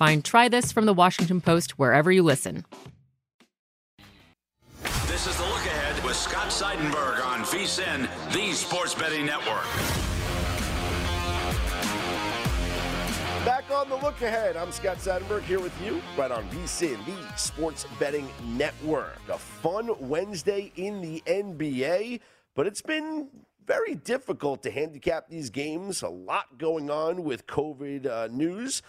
Find Try This from the Washington Post wherever you listen. This is the look ahead with Scott Seidenberg on VSIN, the Sports Betting Network. Back on the look ahead, I'm Scott Seidenberg here with you, right on VSIN, the Sports Betting Network. A fun Wednesday in the NBA, but it's been very difficult to handicap these games. A lot going on with COVID uh, news.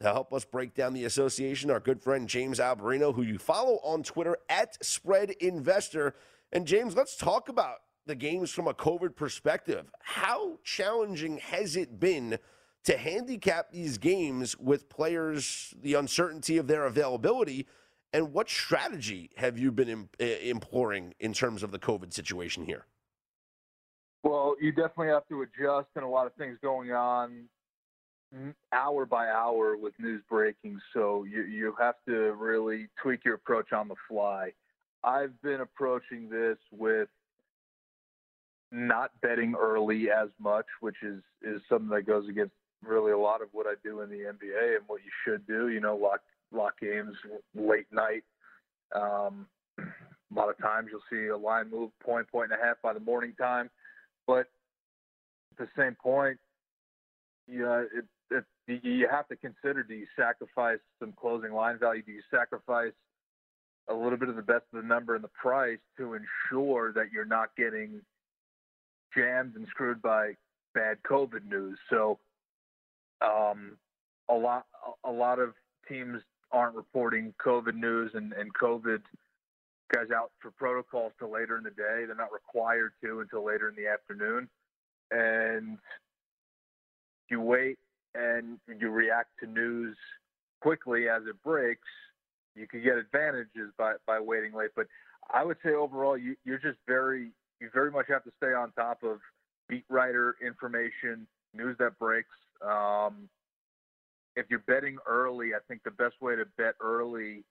To help us break down the association, our good friend James Alberino, who you follow on Twitter at Spread Investor. And James, let's talk about the games from a COVID perspective. How challenging has it been to handicap these games with players, the uncertainty of their availability? And what strategy have you been imploring eh, in terms of the COVID situation here? Well, you definitely have to adjust, and a lot of things going on hour by hour with news breaking, so you you have to really tweak your approach on the fly. I've been approaching this with not betting early as much, which is is something that goes against really a lot of what I do in the NBA and what you should do. You know, lock lock games late night. Um, a lot of times you'll see a line move point point and a half by the morning time, but at the same point, you know, it, you have to consider: do you sacrifice some closing line value? Do you sacrifice a little bit of the best of the number and the price to ensure that you're not getting jammed and screwed by bad COVID news? So, um, a lot a lot of teams aren't reporting COVID news and, and COVID guys out for protocols till later in the day. They're not required to until later in the afternoon. And you wait and you react to news quickly as it breaks, you can get advantages by, by waiting late. But I would say overall, you, you're just very, you very much have to stay on top of beat writer information, news that breaks. Um, if you're betting early, I think the best way to bet early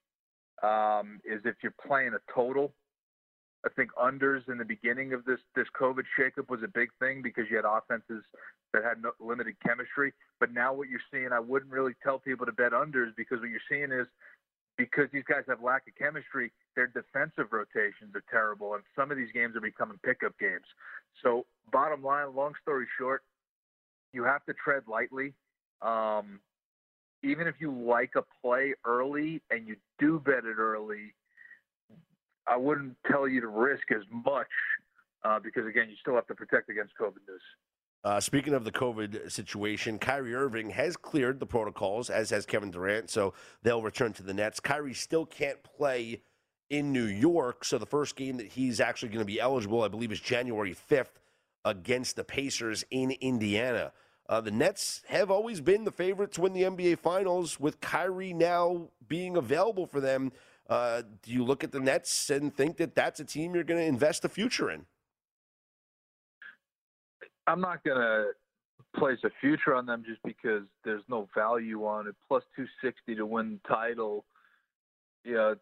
um, is if you're playing a total I think unders in the beginning of this this COVID shakeup was a big thing because you had offenses that had no, limited chemistry. But now what you're seeing, I wouldn't really tell people to bet unders because what you're seeing is because these guys have lack of chemistry, their defensive rotations are terrible, and some of these games are becoming pickup games. So, bottom line, long story short, you have to tread lightly. Um, even if you like a play early and you do bet it early, I wouldn't tell you to risk as much uh, because again, you still have to protect against COVID news. Uh, speaking of the COVID situation, Kyrie Irving has cleared the protocols, as has Kevin Durant, so they'll return to the Nets. Kyrie still can't play in New York, so the first game that he's actually going to be eligible, I believe, is January 5th against the Pacers in Indiana. Uh, the Nets have always been the favorite to win the NBA Finals, with Kyrie now being available for them. Uh, do you look at the Nets and think that that's a team you're going to invest the future in? I'm not going to place a future on them just because there's no value on it. Plus 260 to win the title. Yeah,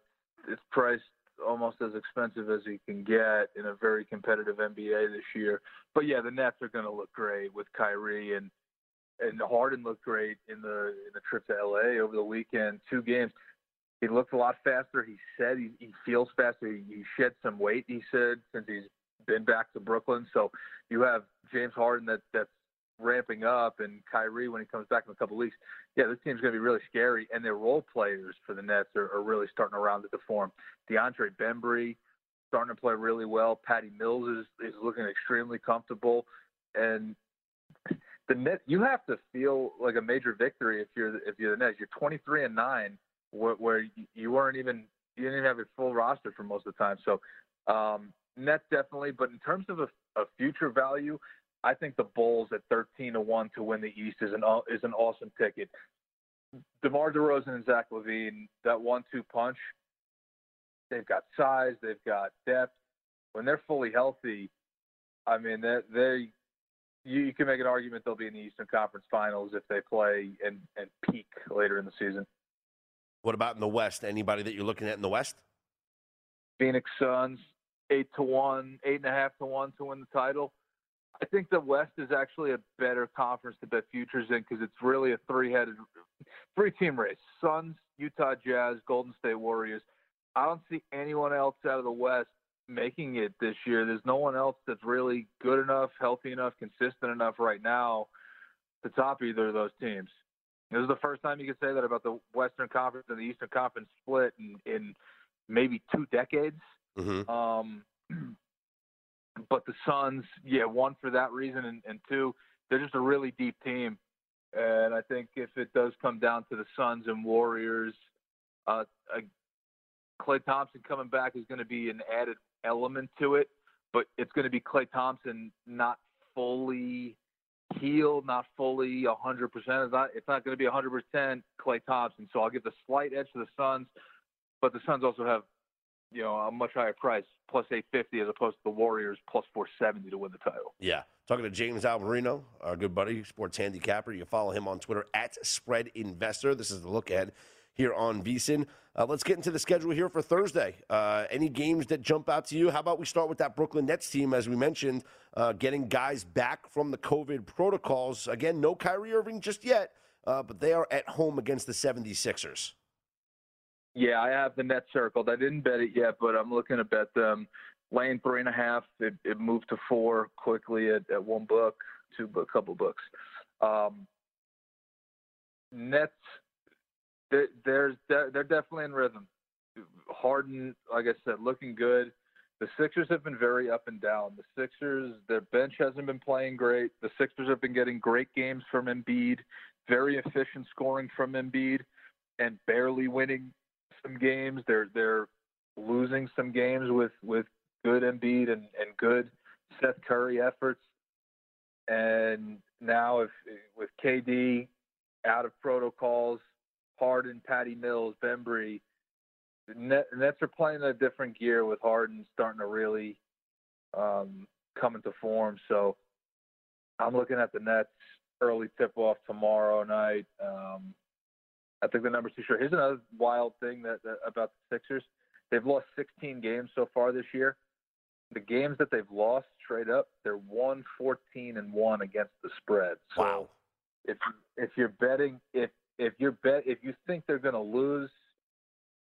it's priced almost as expensive as you can get in a very competitive NBA this year. But yeah, the Nets are going to look great with Kyrie and and Harden looked great in the in the trip to LA over the weekend. Two games. He looked a lot faster. He said he, he feels faster. He, he shed some weight. He said since he's been back to Brooklyn. So you have James Harden that that's ramping up, and Kyrie when he comes back in a couple weeks, yeah, this team's going to be really scary. And their role players for the Nets are, are really starting to round into form. DeAndre Bembry starting to play really well. Patty Mills is is looking extremely comfortable, and the Nets. You have to feel like a major victory if you're if you're the Nets. You're 23 and nine, where, where you weren't even you didn't even have a full roster for most of the time. So um, Nets definitely, but in terms of a, a future value, I think the Bulls at 13 to one to win the East is an is an awesome ticket. DeMar DeRozan and Zach LaVine, that one-two punch. They've got size, they've got depth. When they're fully healthy, I mean, they they you, you can make an argument they'll be in the Eastern Conference Finals if they play and and peak later in the season. What about in the West? Anybody that you're looking at in the West? Phoenix Suns, eight to one, eight and a half to one to win the title. I think the West is actually a better conference to bet futures in because it's really a three-headed, three-team race: Suns, Utah Jazz, Golden State Warriors. I don't see anyone else out of the West making it this year. There's no one else that's really good enough, healthy enough, consistent enough right now to top either of those teams. This is the first time you can say that about the Western Conference and the Eastern Conference split in, in maybe two decades. Mm-hmm. Um, but the Suns, yeah, one for that reason, and, and two, they're just a really deep team. And I think if it does come down to the Suns and Warriors, uh, uh, Klay Thompson coming back is going to be an added element to it, but it's going to be Klay Thompson not fully healed, not fully 100%. It's not, it's not going to be 100% Klay Thompson. So I'll give the slight edge to the Suns, but the Suns also have, you know, a much higher price, plus 850 as opposed to the Warriors plus 470 to win the title. Yeah. Talking to James Alberino, our good buddy, sports handicapper. You follow him on Twitter at Spread Investor. This is the look ahead here on VSIN. Uh, let's get into the schedule here for Thursday. Uh, any games that jump out to you? How about we start with that Brooklyn Nets team, as we mentioned, uh, getting guys back from the COVID protocols. Again, no Kyrie Irving just yet, uh, but they are at home against the 76ers. Yeah, I have the Nets circled. I didn't bet it yet, but I'm looking to bet them. Lane three and a half. It, it moved to four quickly at, at one book, two book, couple books. Um, Nets they're, they're definitely in rhythm. Harden, like I said, looking good. The Sixers have been very up and down. The Sixers, their bench hasn't been playing great. The Sixers have been getting great games from Embiid, very efficient scoring from Embiid, and barely winning some games. They're they're losing some games with with good Embiid and and good Seth Curry efforts. And now, if with KD out of protocols, Harden, Patty Mills, Bembry. The Nets are playing a different gear with Harden starting to really um, come into form. So I'm looking at the Nets early tip off tomorrow night. Um, I think the number's too short. Here's another wild thing that, that about the Sixers. They've lost 16 games so far this year. The games that they've lost straight up, they're 1 14 and 1 against the spread. So wow. if if you're betting if if you're bet if you think they're going to lose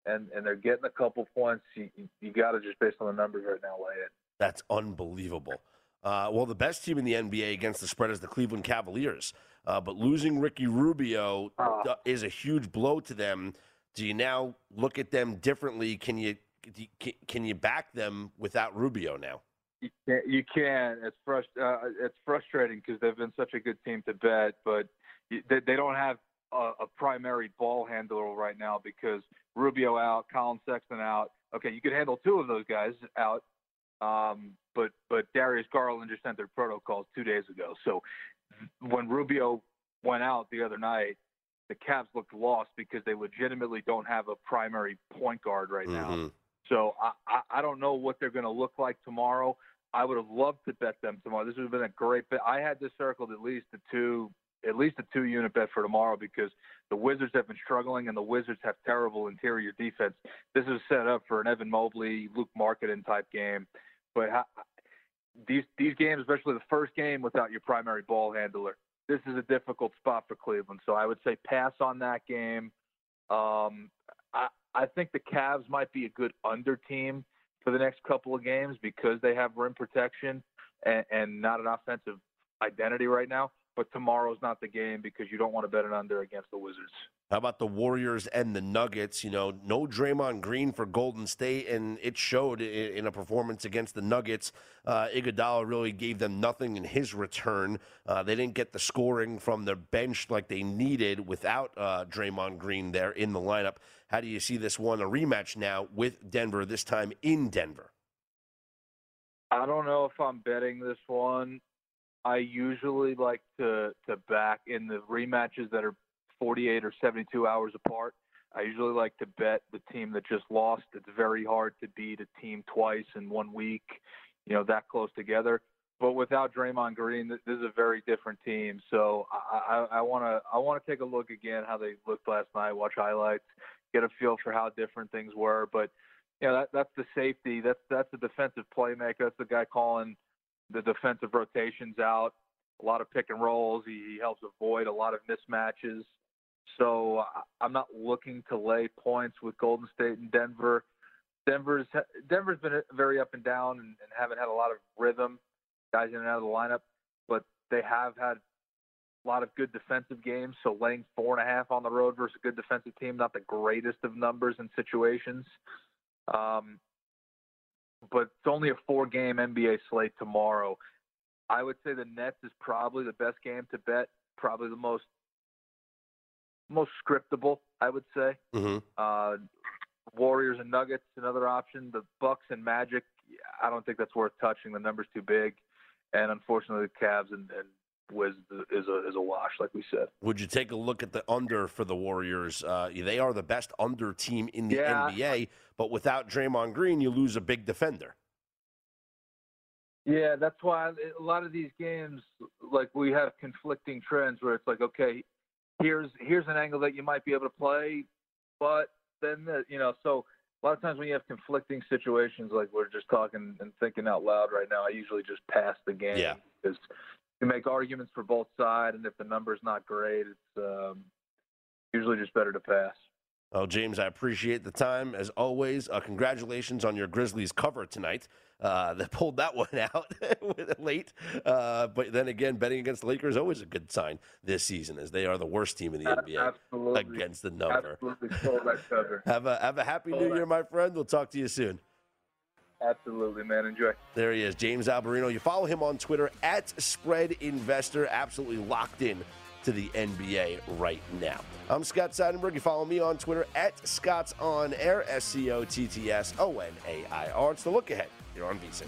and and they're getting a couple points, you you got to just based on the numbers right now lay it. That's unbelievable. Uh, well, the best team in the NBA against the spread is the Cleveland Cavaliers, uh, but losing Ricky Rubio uh, is a huge blow to them. Do you now look at them differently? Can you can you back them without Rubio now? You can. You can. It's frust- uh, It's frustrating because they've been such a good team to bet, but they, they don't have a, a primary ball handler right now because Rubio out, Collin Sexton out. Okay, you could handle two of those guys out, um, but but Darius Garland just sent their protocols two days ago. So when Rubio went out the other night, the Cavs looked lost because they legitimately don't have a primary point guard right now. Mm-hmm. So I, I, I don't know what they're going to look like tomorrow. I would have loved to bet them tomorrow. This would have been a great bet. I had this circled at least the two at least a two unit bet for tomorrow because the Wizards have been struggling and the Wizards have terrible interior defense. This is set up for an Evan Mobley, Luke Markkanen type game. But how, these these games, especially the first game without your primary ball handler, this is a difficult spot for Cleveland. So I would say pass on that game. Um, I I think the Cavs might be a good under team for the next couple of games because they have rim protection and, and not an offensive identity right now but tomorrow's not the game because you don't want to bet an under against the Wizards. How about the Warriors and the Nuggets? You know, no Draymond Green for Golden State, and it showed in, a performance against the Nuggets. Uh, Iguodala really gave them nothing in his return. Uh, they didn't get the scoring from their bench like they needed without uh, Draymond Green there in the lineup. How do you see this one a rematch now with Denver? This time in Denver. I don't know if I'm betting this one. I usually like to to back in the rematches that are 48 or 72 hours apart. I usually like to bet the team that just lost. It's very hard to beat a team twice in one week, you know, that close together. But without Draymond Green, this is a very different team. So I want to I want to take a look again how they looked last night, watch highlights, get a feel for how different things were. But you know, that that's the safety. That's that's the defensive playmaker. That's the guy calling the defensive rotations out. A lot of pick and rolls. He, he helps avoid a lot of mismatches. So I'm not looking to lay points with Golden State and Denver. Denver's Denver's been very up and down and, and haven't had a lot of rhythm, guys in and out of the lineup, but they have had a lot of good defensive games. So laying four and a half on the road versus a good defensive team, not the greatest of numbers and situations. Um, but it's only a four-game NBA slate tomorrow. I would say the Nets is probably the best game to bet, probably the most most scriptable, I would say. Mm-hmm. Uh, Warriors and Nuggets, another option. The Bucks and Magic, I don't think that's worth touching. The number's too big, and unfortunately, the Cavs and, and Wiz is a is a wash, like we said. Would you take a look at the under for the Warriors? Uh, they are the best under team in the yeah. NBA, but without Draymond Green, you lose a big defender. Yeah, that's why a lot of these games, like we have conflicting trends where it's like, okay, here's here's an angle that you might be able to play, but then the, you know, so a lot of times when you have conflicting situations, like we're just talking and thinking out loud right now, I usually just pass the game yeah. because you make arguments for both sides, and if the number's not great, it's um, usually just better to pass. Well, James, I appreciate the time as always. Uh, congratulations on your Grizzlies cover tonight. Uh, they pulled that one out late, uh, but then again, betting against the Lakers is always a good sign this season, as they are the worst team in the NBA Absolutely. against the number. Absolutely, that cover. have a have a happy New Year, my friend. We'll talk to you soon. Absolutely, man. Enjoy. There he is, James Alberino. You follow him on Twitter at Spread Investor. Absolutely locked in to the NBA right now. I'm Scott Seidenberg. You follow me on Twitter at Scott's On Air, S C O T T S O N A I R. It's the look ahead here on VSIN.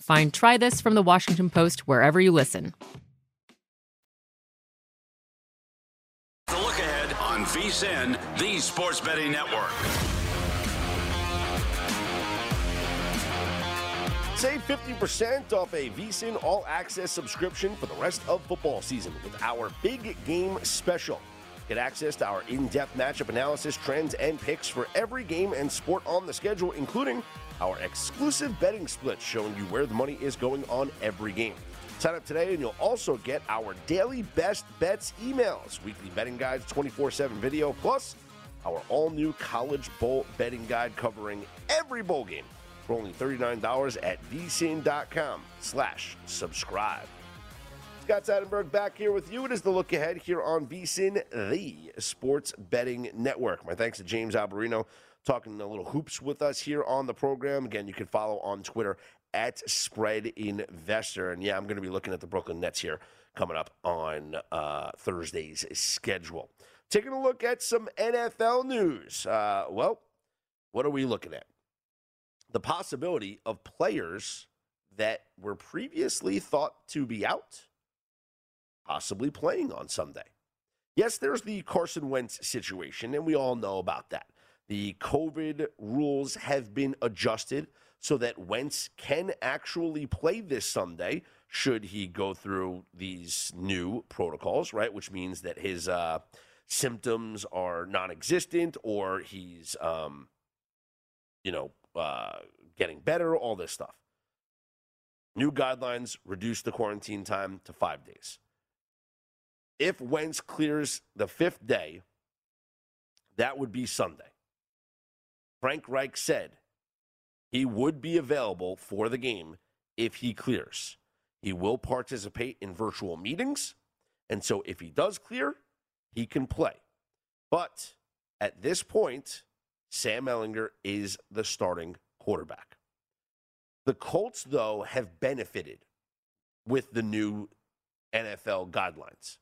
Find Try This from the Washington Post wherever you listen. The look ahead on VSIN, the Sports Betting Network. Save 50% off a VSIN All Access subscription for the rest of football season with our Big Game Special. Get access to our in depth matchup analysis, trends, and picks for every game and sport on the schedule, including our exclusive betting splits showing you where the money is going on every game. Sign up today and you'll also get our daily best bets emails, weekly betting guides, 24 7 video, plus our all new college bowl betting guide covering every bowl game for only $39 at vsin.com slash subscribe. Scott Seidenberg back here with you. It is the look ahead here on VSIN, the sports betting network. My thanks to James Alberino talking a little hoops with us here on the program. Again, you can follow on Twitter at Spread Investor. And yeah, I'm going to be looking at the Brooklyn Nets here coming up on uh, Thursday's schedule. Taking a look at some NFL news. Uh, well, what are we looking at? The possibility of players that were previously thought to be out possibly playing on Sunday. Yes, there's the Carson Wentz situation, and we all know about that. The COVID rules have been adjusted so that Wentz can actually play this Sunday should he go through these new protocols, right? Which means that his uh, symptoms are non existent or he's, um, you know, uh, getting better, all this stuff. New guidelines reduce the quarantine time to five days. If Wentz clears the fifth day, that would be Sunday. Frank Reich said he would be available for the game if he clears. He will participate in virtual meetings. And so if he does clear, he can play. But at this point, Sam Ehlinger is the starting quarterback. The Colts, though, have benefited with the new NFL guidelines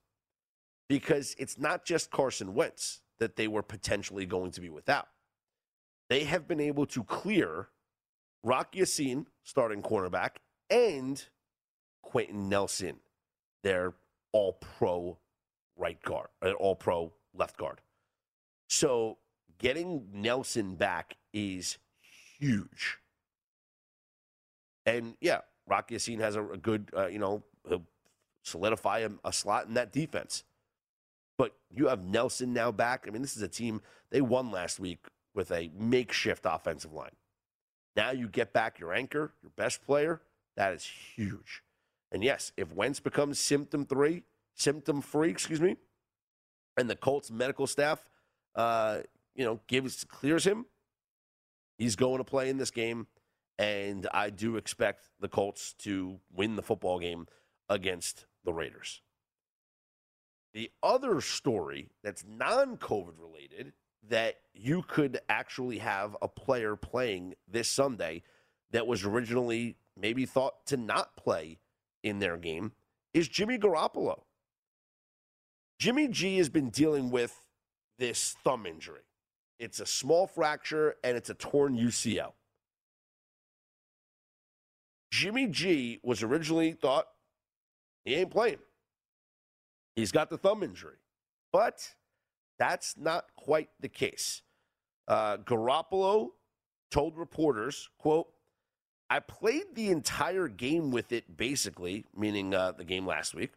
because it's not just Carson Wentz that they were potentially going to be without. They have been able to clear Rock Ya-Sin, starting cornerback, and Quenton Nelson, their all pro right guard, uh, all pro left guard. So getting Nelson back is huge. And yeah, Rock Ya-Sin has a, a good, uh, you know, solidify a, a slot in that defense. But you have Nelson now back. I mean, this is a team, they won last week with a makeshift offensive line. Now you get back your anchor, your best player. That is huge. And yes, if Wentz becomes symptom three, symptom free, excuse me, and the Colts medical staff, uh, you know, gives clears him, he's going to play in this game, and I do expect the Colts to win the football game against the Raiders. The other story that's non-COVID related that you could actually have a player playing this Sunday that was originally maybe thought to not play in their game is Jimmy Garoppolo. Jimmy G has been dealing with this thumb injury. It's a small fracture and it's a torn UCL. Jimmy G was originally thought he ain't playing. He's got the thumb injury. But that's not quite the case. Uh, Garoppolo told reporters, quote, I played the entire game with it, basically, meaning uh, the game last week.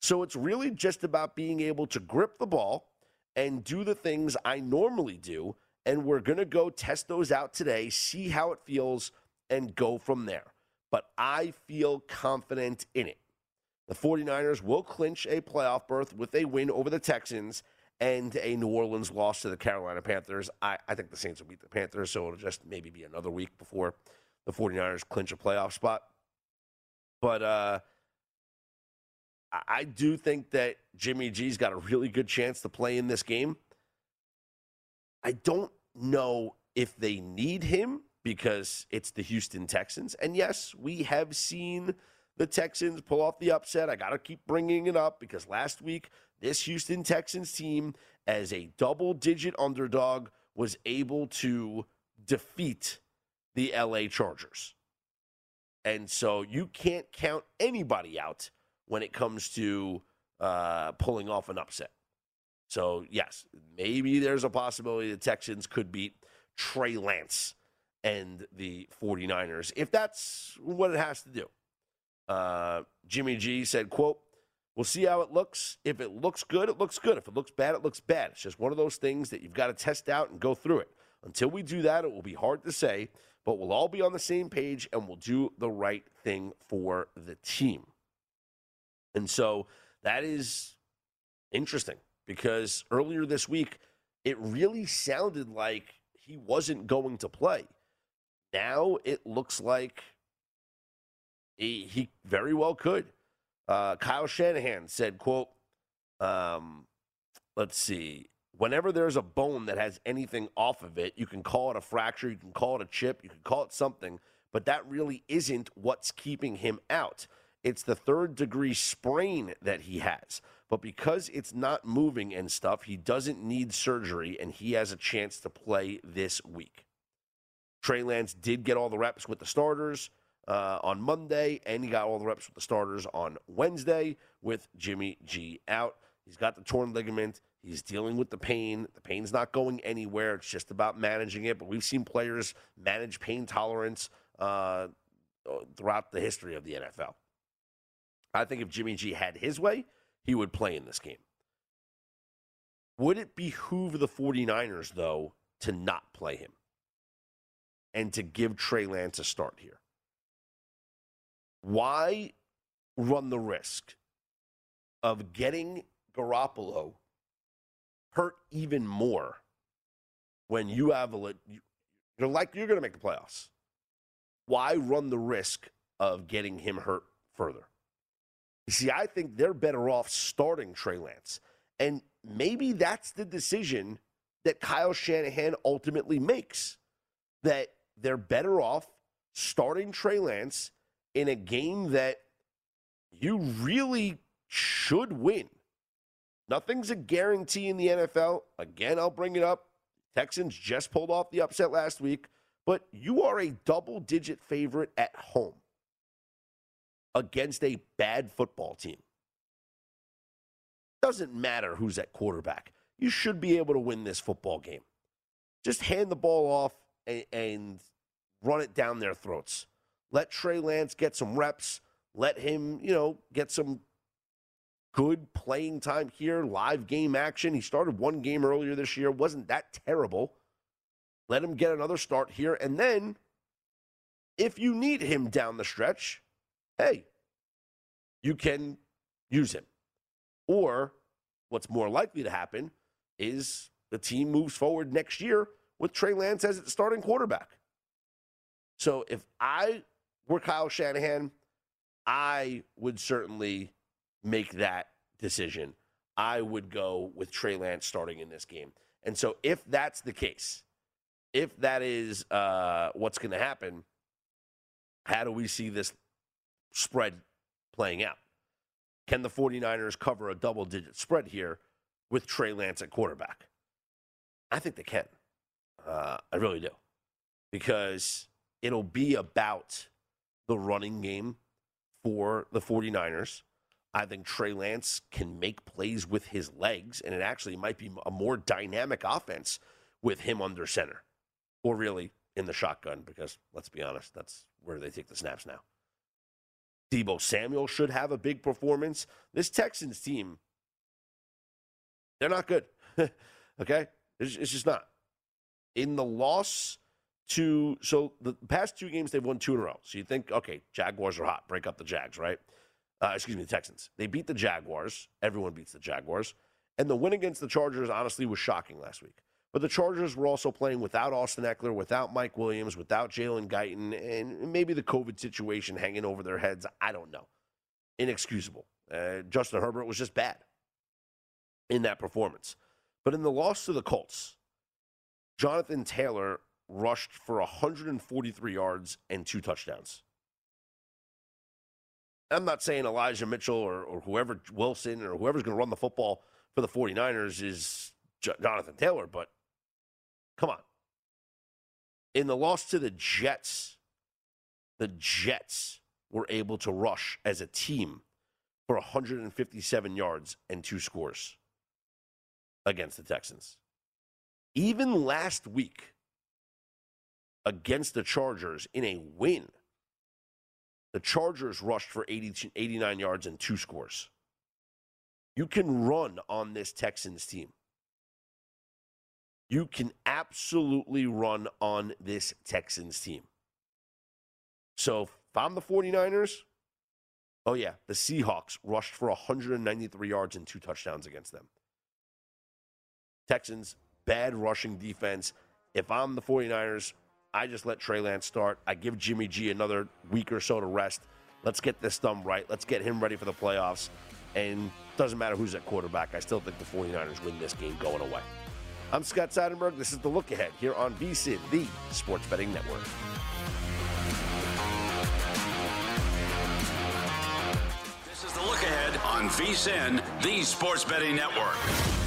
So it's really just about being able to grip the ball and do the things I normally do. And we're going to go test those out today, see how it feels, and go from there. But I feel confident in it. The 49ers will clinch a playoff berth with a win over the Texans and a New Orleans loss to the Carolina Panthers. I, I think the Saints will beat the Panthers, so it'll just maybe be another week before the 49ers clinch a playoff spot. But uh, I do think that Jimmy G's got a really good chance to play in this game. I don't know if they need him because it's the Houston Texans. And yes, we have seen the Texans pull off the upset. I got to keep bringing it up because last week this Houston Texans team, as a double digit underdog, was able to defeat the LA Chargers. And so you can't count anybody out when it comes to uh, pulling off an upset. So, yes, maybe there's a possibility the Texans could beat Trey Lance and the 49ers if that's what it has to do. Uh, Jimmy G said, quote, We'll see how it looks. If it looks good, it looks good. If it looks bad, it looks bad. It's just one of those things that you've got to test out and go through it. Until we do that, it will be hard to say, but we'll all be on the same page and we'll do the right thing for the team. And so that is interesting because earlier this week, it really sounded like he wasn't going to play. Now it looks like he, he very well could. Uh, Kyle Shanahan said, quote, um, let's see, Whenever there's a bone that has anything off of it, you can call it a fracture, you can call it a chip, you can call it something, but that really isn't what's keeping him out. It's the third degree sprain that he has. But because it's not moving and stuff, he doesn't need surgery and he has a chance to play this week. Trey Lance did get all the reps with the starters uh, on Monday, and he got all the reps with the starters on Wednesday with Jimmy G out. He's got the torn ligament. He's dealing with the pain. The pain's not going anywhere. It's just about managing it. But we've seen players manage pain tolerance uh, throughout the history of the NFL. I think if Jimmy G had his way, he would play in this game. Would it behoove the 49ers, though, to not play him and to give Trey Lance a start here? Why run the risk of getting Garoppolo hurt even more when you have a you're like you're going to make the playoffs. Why run the risk of getting him hurt further? You see, I think they're better off starting Trey Lance. And maybe that's the decision that Kyle Shanahan ultimately makes. That they're better off starting Trey Lance in a game that you really should win. Nothing's a guarantee in the NFL. Again, I'll bring it up. Texans just pulled off the upset last week, but you are a double digit favorite at home against a bad football team. Doesn't matter who's at quarterback. You should be able to win this football game. Just hand the ball off and, and run it down their throats. Let Trey Lance get some reps. Let him, you know, get some good playing time here, live game action. He started one game earlier this year, wasn't that terrible. Let him get another start here. And then, if you need him down the stretch, hey, you can use him. Or what's more likely to happen is the team moves forward next year with Trey Lance as its starting quarterback. So if I were Kyle Shanahan, I would certainly make that decision. I would go with Trey Lance starting in this game. And so, if that's the case, if that is uh, what's going to happen, how do we see this spread playing out? Can the 49ers cover a double digit spread here with Trey Lance at quarterback? I think they can. Uh, I really do. Because it'll be about the running game for the 49ers. I think Trey Lance can make plays with his legs, and it actually might be a more dynamic offense with him under center, or really in the shotgun, because let's be honest, that's where they take the snaps now. Deebo Samuel should have a big performance. This Texans team, they're not good. okay? It's, it's just not. In the loss to, so the past two games, they've won two in a row. So you think, okay, Jaguars are hot. Break up the Jags, right? Uh, excuse me, the Texans. They beat the Jaguars. Everyone beats the Jaguars. And the win against the Chargers, honestly, was shocking last week. But the Chargers were also playing without Austin Ekeler, without Mike Williams, without Jalen Guyton, and maybe the COVID situation hanging over their heads. I don't know. Inexcusable. Uh, Justin Herbert was just bad in that performance. But in the loss to the Colts, Jonathan Taylor rushed for 143 yards and two touchdowns. I'm not saying Elijah Mitchell or, or whoever, Wilson or whoever's going to run the football for the 49ers is J- Jonathan Taylor, but come on. In the loss to the Jets, the Jets were able to rush as a team for 157 yards and two scores against the Texans. Even last week against the Chargers in a win, the Chargers rushed for 80, 89 yards and two scores. You can run on this Texans team. You can absolutely run on this Texans team. So if I'm the 49ers, oh yeah, the Seahawks rushed for 193 yards and two touchdowns against them. Texans, bad rushing defense. If I'm the 49ers, I just let Trey Lance start. I give Jimmy G another week or so to rest. Let's get this done right. Let's get him ready for the playoffs. And doesn't matter who's at quarterback. I still think the 49ers win this game going away. I'm Scott Seidenberg. This is the look ahead here on VSIN, the Sports Betting Network. This is the look ahead on VSIN, the Sports Betting Network.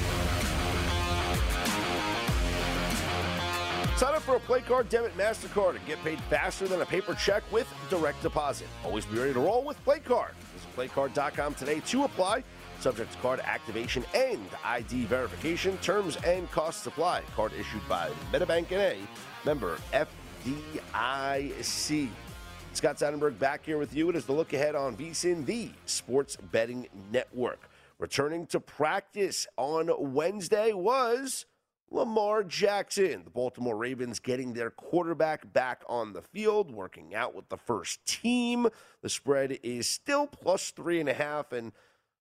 Sign up for a play card debit MasterCard and get paid faster than a paper check with direct deposit. Always be ready to roll with play card. Visit playcard.com today to apply. Subject to card activation and ID verification. Terms and costs apply. Card issued by MetaBank NA. Member FDIC. Scott Seidenberg back here with you. It is the look ahead on VSIN, the Sports Betting Network. Returning to practice on Wednesday was Lamar Jackson. The Baltimore Ravens getting their quarterback back on the field, working out with the first team. The spread is still plus three and a half. And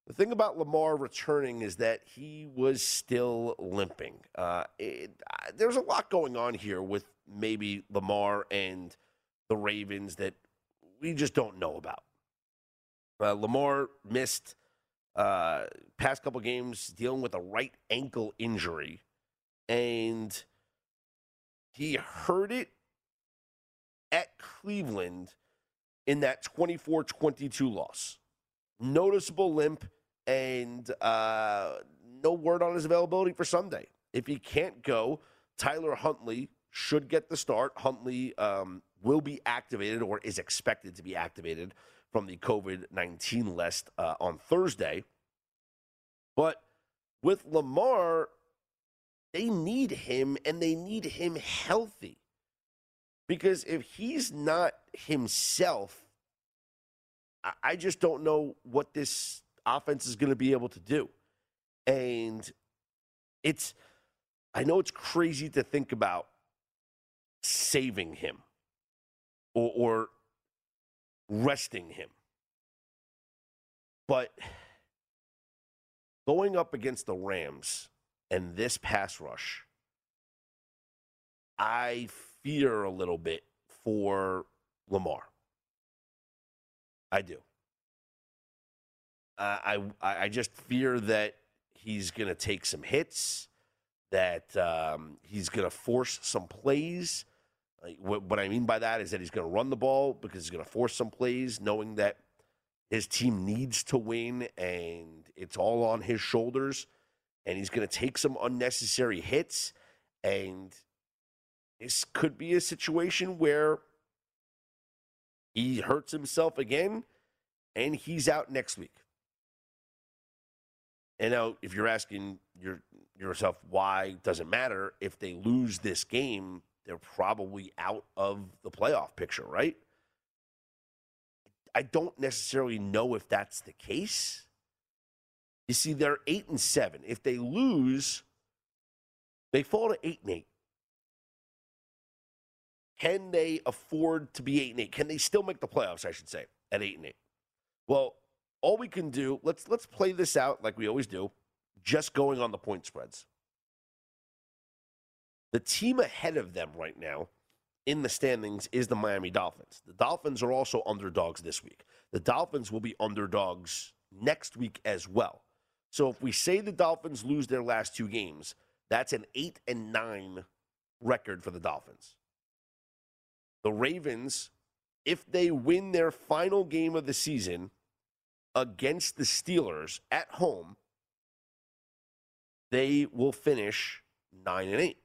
the thing about Lamar returning is that he was still limping. Uh, it, uh, there's a lot going on here with maybe Lamar and the Ravens that we just don't know about. Uh, Lamar missed uh, past couple games dealing with a right ankle injury, and he hurt it at Cleveland in that 24 22 loss. Noticeable limp and uh, no word on his availability for Sunday. If he can't go, Tyler Huntley should get the start. Huntley um, will be activated or is expected to be activated from the COVID 19 list uh, on Thursday. But with Lamar, they need him and they need him healthy. Because if he's not himself, I just don't know what this offense is going to be able to do. And it's, I know it's crazy to think about saving him or, or resting him. But going up against the Rams and this pass rush, I fear a little bit for Lamar. I do. I I just fear that he's going to take some hits, that um, he's going to force some plays. What I mean by that is that he's going to run the ball because he's going to force some plays, knowing that his team needs to win and it's all on his shoulders. And he's going to take some unnecessary hits. And this could be a situation where he hurts himself again and he's out next week. And now, if you're asking your, yourself why does it matter if they lose this game, they're probably out of the playoff picture, right? I don't necessarily know if that's the case. You see, they're eight and seven. If they lose, they fall to eight and eight. Can they afford to be eight and eight? Can they still make the playoffs? I should say at eight and eight. Well, all we can do let's let's play this out like we always do, just going on the point spreads. The team ahead of them right now in the standings is the Miami Dolphins. The Dolphins are also underdogs this week. The Dolphins will be underdogs next week as well. So if we say the Dolphins lose their last two games, that's an 8 and 9 record for the Dolphins. The Ravens, if they win their final game of the season against the Steelers at home, they will finish 9 and 8.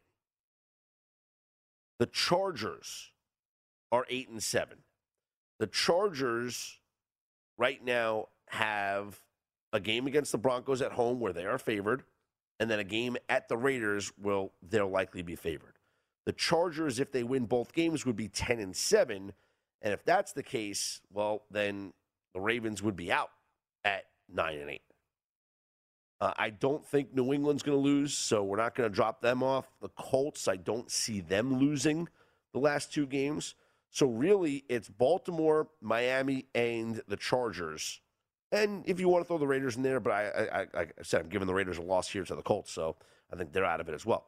The Chargers are 8 and 7. The Chargers right now have a game against the Broncos at home where they are favored, and then a game at the Raiders will they'll likely be favored. The Chargers, if they win both games, would be 10 and 7. And if that's the case, well, then the Ravens would be out at 9 and 8. Uh, I don't think New England's going to lose, so we're not going to drop them off. The Colts, I don't see them losing the last two games. So really, it's Baltimore, Miami, and the Chargers. And if you want to throw the Raiders in there, but I, I, I, I said I'm giving the Raiders a loss here to the Colts, so I think they're out of it as well.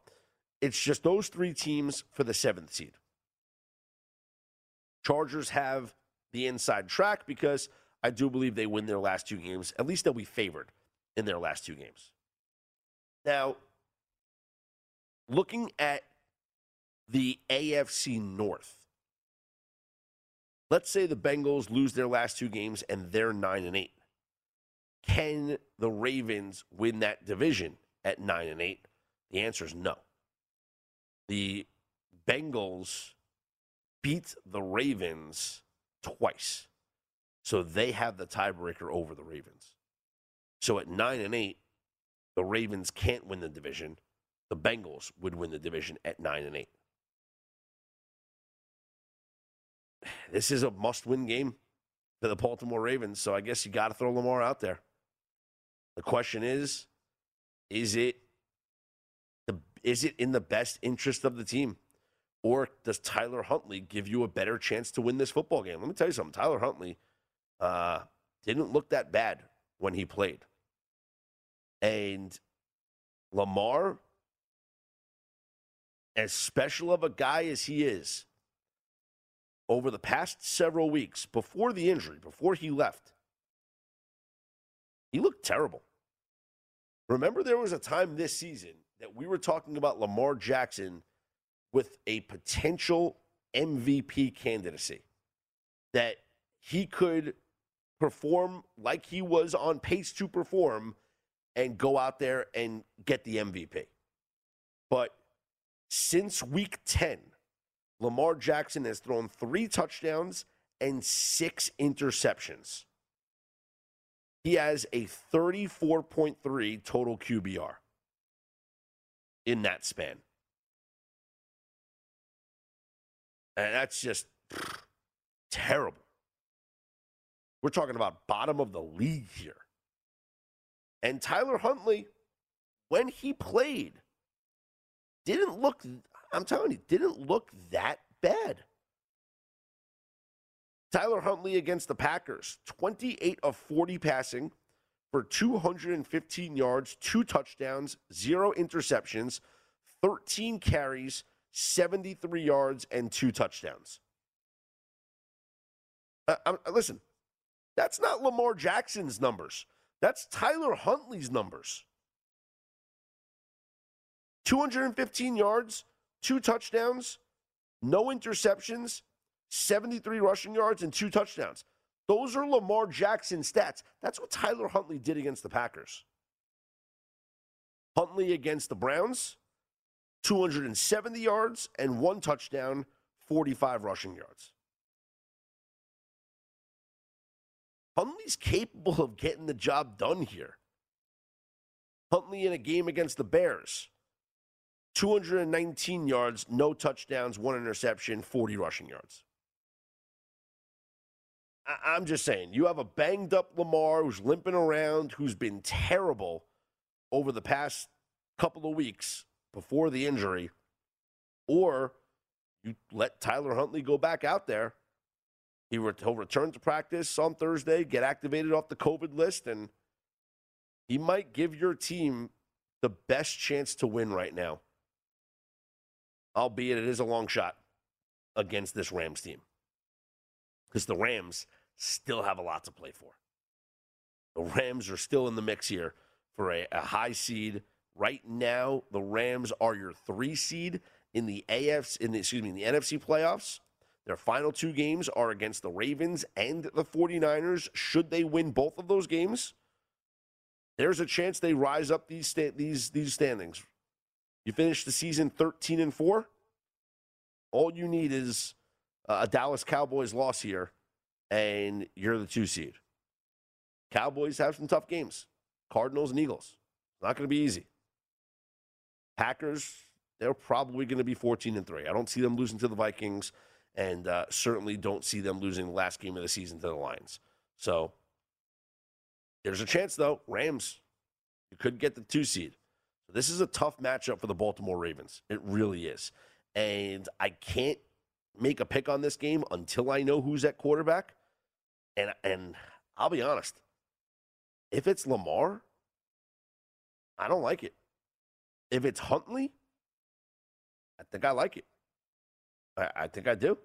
It's just those three teams for the seventh seed. Chargers have the inside track because I do believe they win their last two games. At least they'll be favored in their last two games. Now, looking at the AFC North, let's say the Bengals lose their last two games and they're 9 and 8. Can the Ravens win that division at 9 and 8? The answer is no. The Bengals beat the Ravens twice. So they have the tiebreaker over the Ravens. So at 9 and 8, the Ravens can't win the division. The Bengals would win the division at 9 and 8. This is a must-win game for the Baltimore Ravens, so I guess you got to throw Lamar out there. The question is, is it the is it in the best interest of the team? Or does Tyler Huntley give you a better chance to win this football game? Let me tell you something. Tyler Huntley uh, didn't look that bad when he played. And Lamar, as special of a guy as he is, over the past several weeks, before the injury, before he left, he looked terrible. Remember, there was a time this season that we were talking about Lamar Jackson with a potential MVP candidacy, that he could perform like he was on pace to perform and go out there and get the MVP. But since week 10, Lamar Jackson has thrown three touchdowns and six interceptions. He has a 34.3 total QBR in that span. And that's just terrible. We're talking about bottom of the league here. And Tyler Huntley, when he played, didn't look, I'm telling you, didn't look that bad. Tyler Huntley against the Packers, 28 of 40 passing for 215 yards, two touchdowns, zero interceptions, 13 carries, 73 yards, and two touchdowns. Uh, uh, listen, that's not Lamar Jackson's numbers. That's Tyler Huntley's numbers. 215 yards, two touchdowns, no interceptions, 73 rushing yards, and two touchdowns. Those are Lamar Jackson stats. That's what Tyler Huntley did against the Packers. Huntley against the Browns, 270 yards and one touchdown, 45 rushing yards. Huntley's capable of getting the job done here. Huntley in a game against the Bears, 219 yards, no touchdowns, one interception, 40 rushing yards. I- am just saying, you have a banged up Lamar who's limping around, who's been terrible over the past couple of weeks before the injury, or you let Tyler Huntley go back out there. He will return to practice on Thursday, get activated off the COVID list, and he might give your team the best chance to win right now. Albeit it is a long shot against this Rams team. Because the Rams still have a lot to play for. The Rams are still in the mix here for a, a high seed Right now, the Rams are your three seed in the AFC, in the, excuse me, in the NFC playoffs. Their final two games are against the Ravens and the 49ers. Should they win both of those games, there's a chance they rise up these sta- these these standings. You finish the season 13 and 4. All you need is a Dallas Cowboys loss here and you're the 2 seed. Cowboys have some tough games. Cardinals and Eagles. Not going to be easy. Packers, they're probably going to be 14 and 3. I don't see them losing to the Vikings and uh, certainly don't see them losing the last game of the season to the Lions. So there's a chance, though. Rams, you could get the two seed. This is a tough matchup for the Baltimore Ravens. It really is. And I can't make a pick on this game until I know who's at quarterback. And and I'll be honest, if it's Lamar, I don't like it. If it's Huntley, I think I like it. I, I think I do,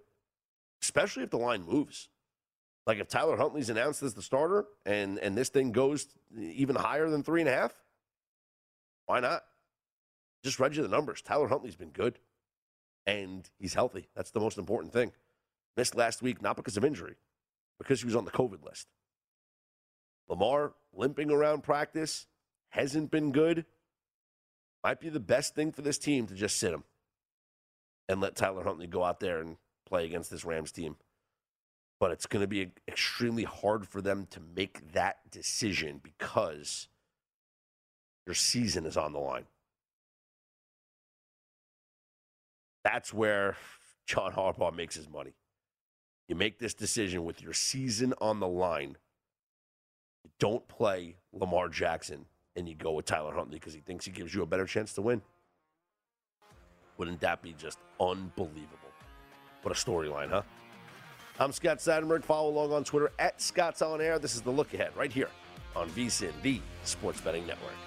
especially if the line moves. Like if Tyler Huntley's announced as the starter and and this thing goes even higher than three and a half, why not? Just read you the numbers. Tyler Huntley's been good, and he's healthy. That's the most important thing. Missed last week, not because of injury, because he was on the COVID list. Lamar limping around practice hasn't been good. Might be the best thing for this team to just sit him and let Tyler Huntley go out there and play against this Rams team. But it's going to be extremely hard for them to make that decision because your season is on the line. That's where John Harbaugh makes his money. You make this decision with your season on the line. You don't play Lamar Jackson and you go with Tyler Huntley because he thinks he gives you a better chance to win. Wouldn't that be just unbelievable? What a storyline, huh? I'm Scott Seidenberg. Follow along on Twitter at Scott's On Air. This is the look ahead right here on VSIN, the Sports Betting Network.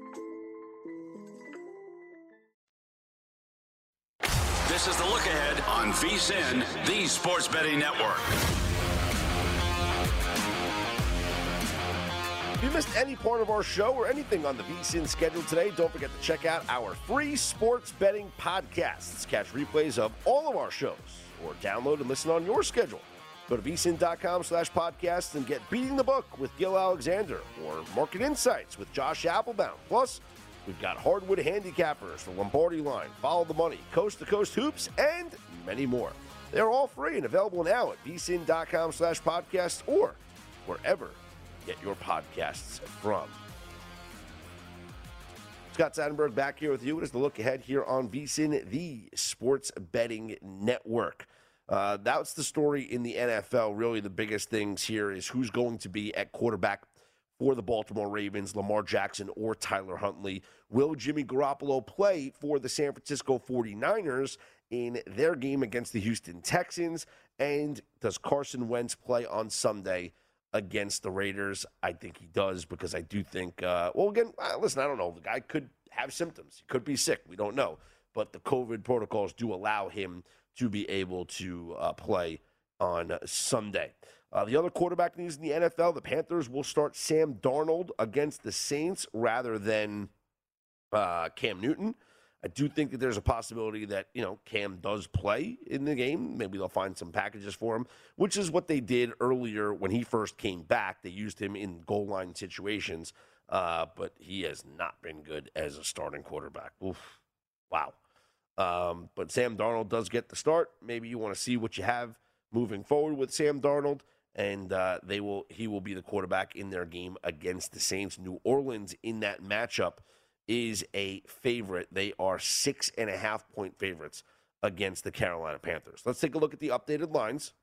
On VSIN, the Sports Betting Network. If you missed any part of our show or anything on the VSIN schedule today, don't forget to check out our free sports betting podcasts. Catch replays of all of our shows or download and listen on your schedule. Go to vsin.com slash podcasts and get Beating the Book with Gill Alexander or Market Insights with Josh Appelbaum. Plus, we've got Hardwood Handicappers, the Lombardi Line, Follow the Money, Coast to Coast Hoops, and many more. They're all free and available now at vsin.com slash podcasts or wherever you get your podcasts from. Scott Seidenberg back here with you. It is the look ahead here on VSIN, the Sports Betting Network. Uh, that's the story in the NFL. Really, the biggest things here is who's going to be at quarterback for the Baltimore Ravens, Lamar Jackson or Tyler Huntley. Will Jimmy Garoppolo play for the San Francisco 49ers in their game against the Houston Texans? And does Carson Wentz play on Sunday against the Raiders? I think he does because I do think, uh, well, again, uh, listen, I don't know. The guy could have symptoms, he could be sick. We don't know. But the COVID protocols do allow him to be able to uh, play on Sunday. Uh, the other quarterback news in the NFL, the Panthers will start Sam Darnold against the Saints rather than uh, Cam Newton. I do think that there's a possibility that, you know, Cam does play in the game. Maybe they'll find some packages for him, which is what they did earlier when he first came back. They used him in goal line situations, uh, but he has not been good as a starting quarterback. Oof. Wow. Um, but Sam Darnold does get the start. Maybe you want to see what you have moving forward with Sam Darnold, and uh, they will. He will be the quarterback in their game against the Saints. New Orleans in that matchup is a favorite. They are six and a half point favorites against the Carolina Panthers. Let's take a look at the updated lines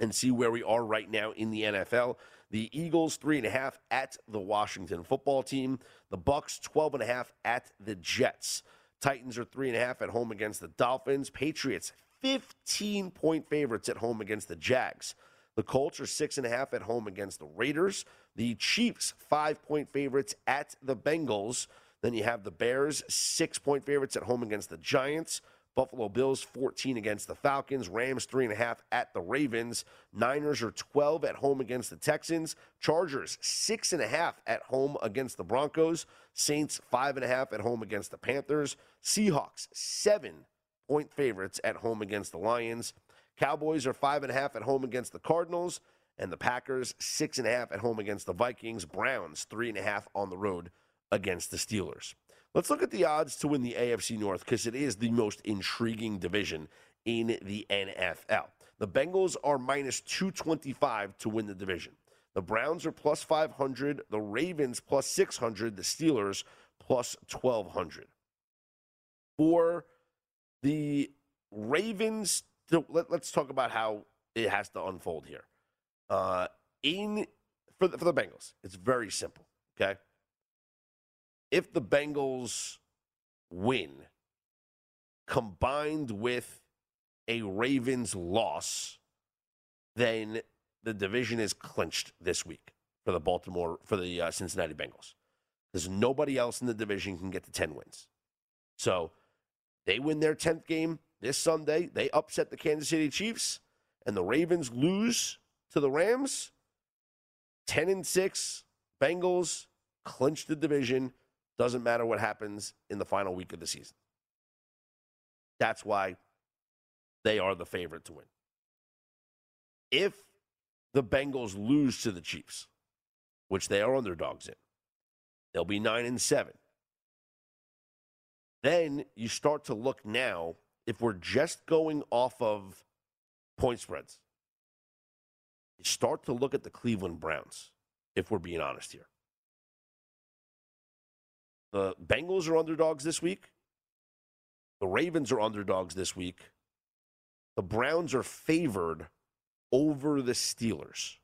and see where we are right now in the NFL. The Eagles three and a half at the Washington football team. The Bucs 12 and a half at the Jets. Titans are three and a half at home against the Dolphins. Patriots 15 point favorites at home against the Jags. The Colts are six and a half at home against the Raiders. The Chiefs, five point favorites at the Bengals. Then you have the Bears, six point favorites at home against the Giants. Buffalo Bills, 14 against the Falcons. Rams, three and a half at the Ravens. Niners are 12 at home against the Texans. Chargers, six and a half at home against the Broncos. Saints, five and a half at home against the Panthers. Seahawks, seven point favorites at home against the Lions. Cowboys are five and a half at home against the Cardinals. And the Packers, six and a half at home against the Vikings. Browns, three and a half on the road against the Steelers. Let's look at the odds to win the AFC North because it is the most intriguing division in the NFL. The Bengals are minus 225 to win the division. The Browns are plus 500, the Ravens plus 600, the Steelers plus 1200. For the Ravens, let, us talk about how it has to unfold here. Uh, in for the, for the Bengals, it's very simple. Okay, if the Bengals win, combined with a Ravens loss, then the division is clinched this week for the Baltimore for the uh, Cincinnati Bengals. Because nobody else in the division can get to 10 wins. So they win their 10th game this Sunday. They upset the Kansas City Chiefs, and the Ravens lose to the Rams. 10 and 6, Bengals clinch the division. Doesn't matter what happens in the final week of the season. That's why they are the favorite to win. If the Bengals lose to the Chiefs, which they are underdogs in, they'll be 9 and 7. Then you start to look now if we're just going off of point spreads. You start to look at the Cleveland Browns if we're being honest here. The Bengals are underdogs this week. The Ravens are underdogs this week. The Browns are favored over the Steelers.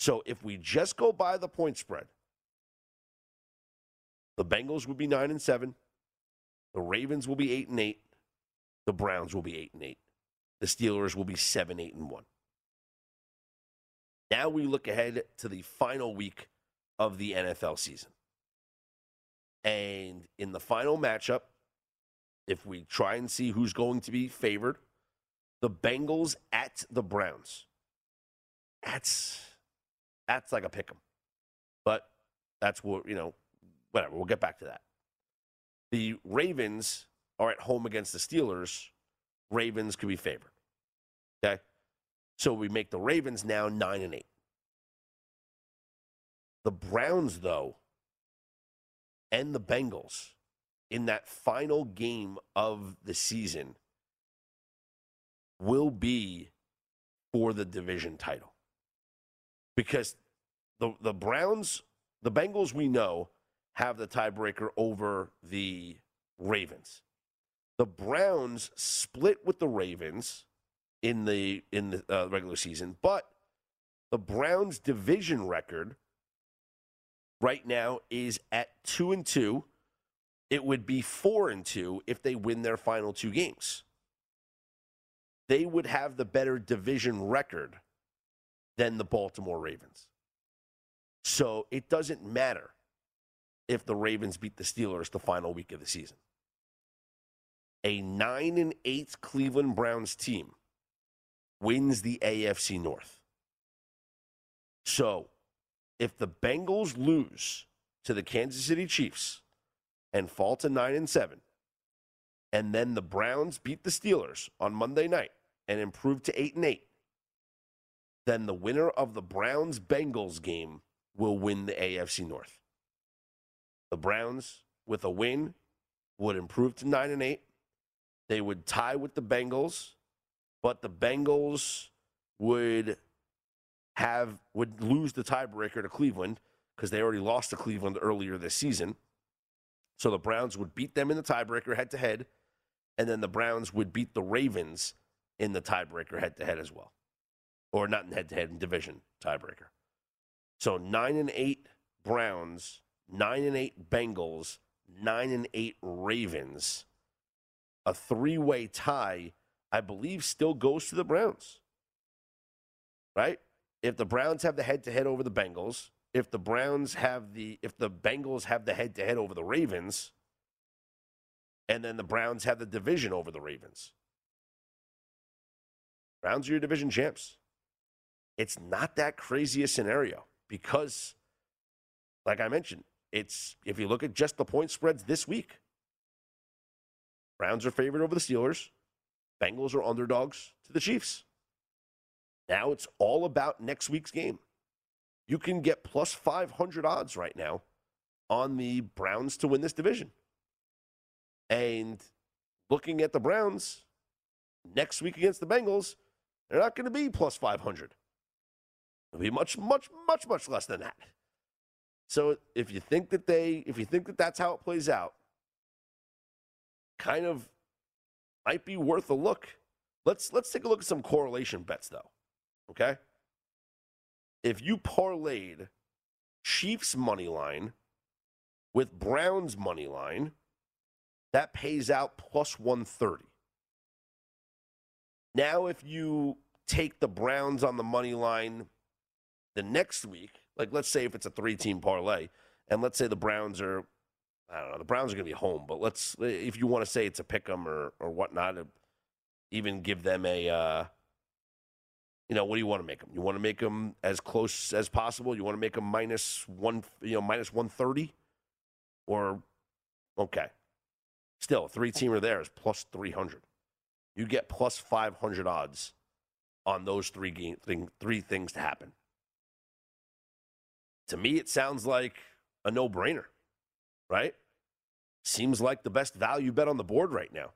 So if we just go by the point spread, the Bengals would be 9 and 7. The Ravens will be 8 and 8. The Browns will be 8 and 8. The Steelers will be 7 8 and 1. Now we look ahead to the final week of the NFL season. And in the final matchup, if we try and see who's going to be favored, the Bengals at the Browns. That's that's like a pick 'em. But that's what, you know, whatever. We'll get back to that. The Ravens are at home against the Steelers. Ravens could be favored. Okay? So we make the Ravens now 9 and 8. The Browns though and the Bengals in that final game of the season will be for the division title. Because the the Browns, the Bengals we know have the tiebreaker over the Ravens. The Browns split with the Ravens in the in the uh, regular season, but the Browns division record right now is at 2 and 2. It would be 4 and 2 if they win their final two games they would have the better division record than the Baltimore Ravens. So it doesn't matter if the Ravens beat the Steelers the final week of the season. A 9 and 8 Cleveland Browns team wins the AFC North. So, if the Bengals lose to the Kansas City Chiefs and fall to 9 and 7, and then the Browns beat the Steelers on Monday night and improve to 8 and 8, then the winner of the Browns Bengals game will win the AFC North. The Browns with a win would improve to 9 and 8. They would tie with the Bengals, but the Bengals would have would lose the tiebreaker to Cleveland because they already lost to Cleveland earlier this season. So the Browns would beat them in the tiebreaker head to head, and then the Browns would beat the Ravens in the tiebreaker head to head as well, or not in head to head in division tiebreaker. So nine and eight Browns, nine and eight Bengals, nine and eight Ravens. A three way tie, I believe, still goes to the Browns. Right? If the Browns have the head to head over the Bengals, if the Browns have the if the Bengals have the head to head over the Ravens, and then the Browns have the division over the Ravens. Browns are your division champs. It's not that crazy a scenario because, like I mentioned, it's if you look at just the point spreads this week, Browns are favored over the Steelers. Bengals are underdogs to the Chiefs. Now it's all about next week's game. You can get plus 500 odds right now on the Browns to win this division. And looking at the Browns next week against the Bengals, they're not going to be plus 500. It'll be much, much, much, much less than that. So if you think that they, if you think that that's how it plays out, kind of might be worth a look. Let's let's take a look at some correlation bets though. Okay? If you parlayed Chiefs money line with Browns money line, that pays out plus 130. Now if you take the Browns on the money line the next week, like let's say if it's a three team parlay, and let's say the Browns are, I don't know, the Browns are going to be home, but let's, if you want to say it's a pick 'em or, or whatnot, even give them a, uh, you know, what do you want to make them? You want to make them as close as possible? You want to make them minus one, you know, minus 130? Or, okay. Still, three teamer there is plus 300. You get plus 500 odds on those three, game, thing, three things to happen to me, it sounds like a no brainer, right? Seems like the best value bet on the board right now.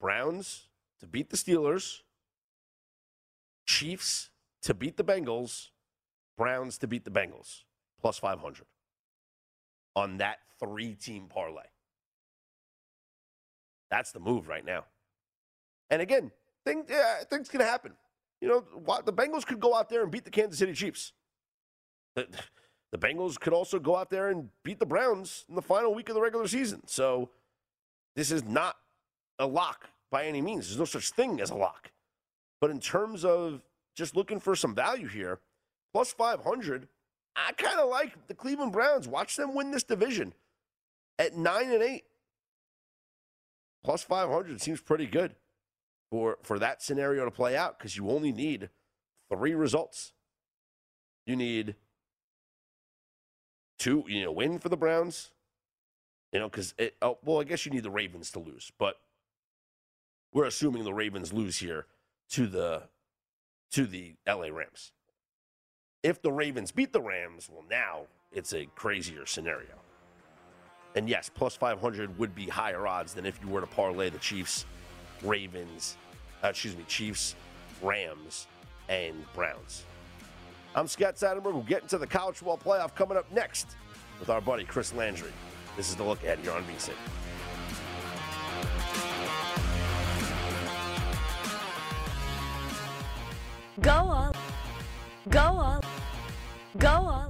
Browns to beat the Steelers, Chiefs to beat the Bengals, Browns to beat the Bengals, plus 500 on that three team parlay. That's the move right now. And again, thing, yeah, things can happen. You know, the Bengals could go out there and beat the Kansas City Chiefs. The Bengals could also go out there and beat the Browns in the final week of the regular season. So this is not a lock by any means. There's no such thing as a lock. But in terms of just looking for some value here, plus 500, I kind of like the Cleveland Browns. Watch them win this division at 9 and 8. Plus 500 seems pretty good for, for that scenario to play out because you only need three results. You need two, you know, win for the Browns. You know, because it. Oh, well, I guess you need the Ravens to lose, but we're assuming the Ravens lose here to the to the LA Rams. If the Ravens beat the Rams, well, now it's a crazier scenario. And yes, plus 500 would be higher odds than if you were to parlay the Chiefs, Ravens, uh, excuse me, Chiefs, Rams, and Browns. I'm Scott Seidenberg. We'll get into the college football playoff coming up next with our buddy Chris Landry. This is the look at here on VSIN. Go on. Go on. Go on.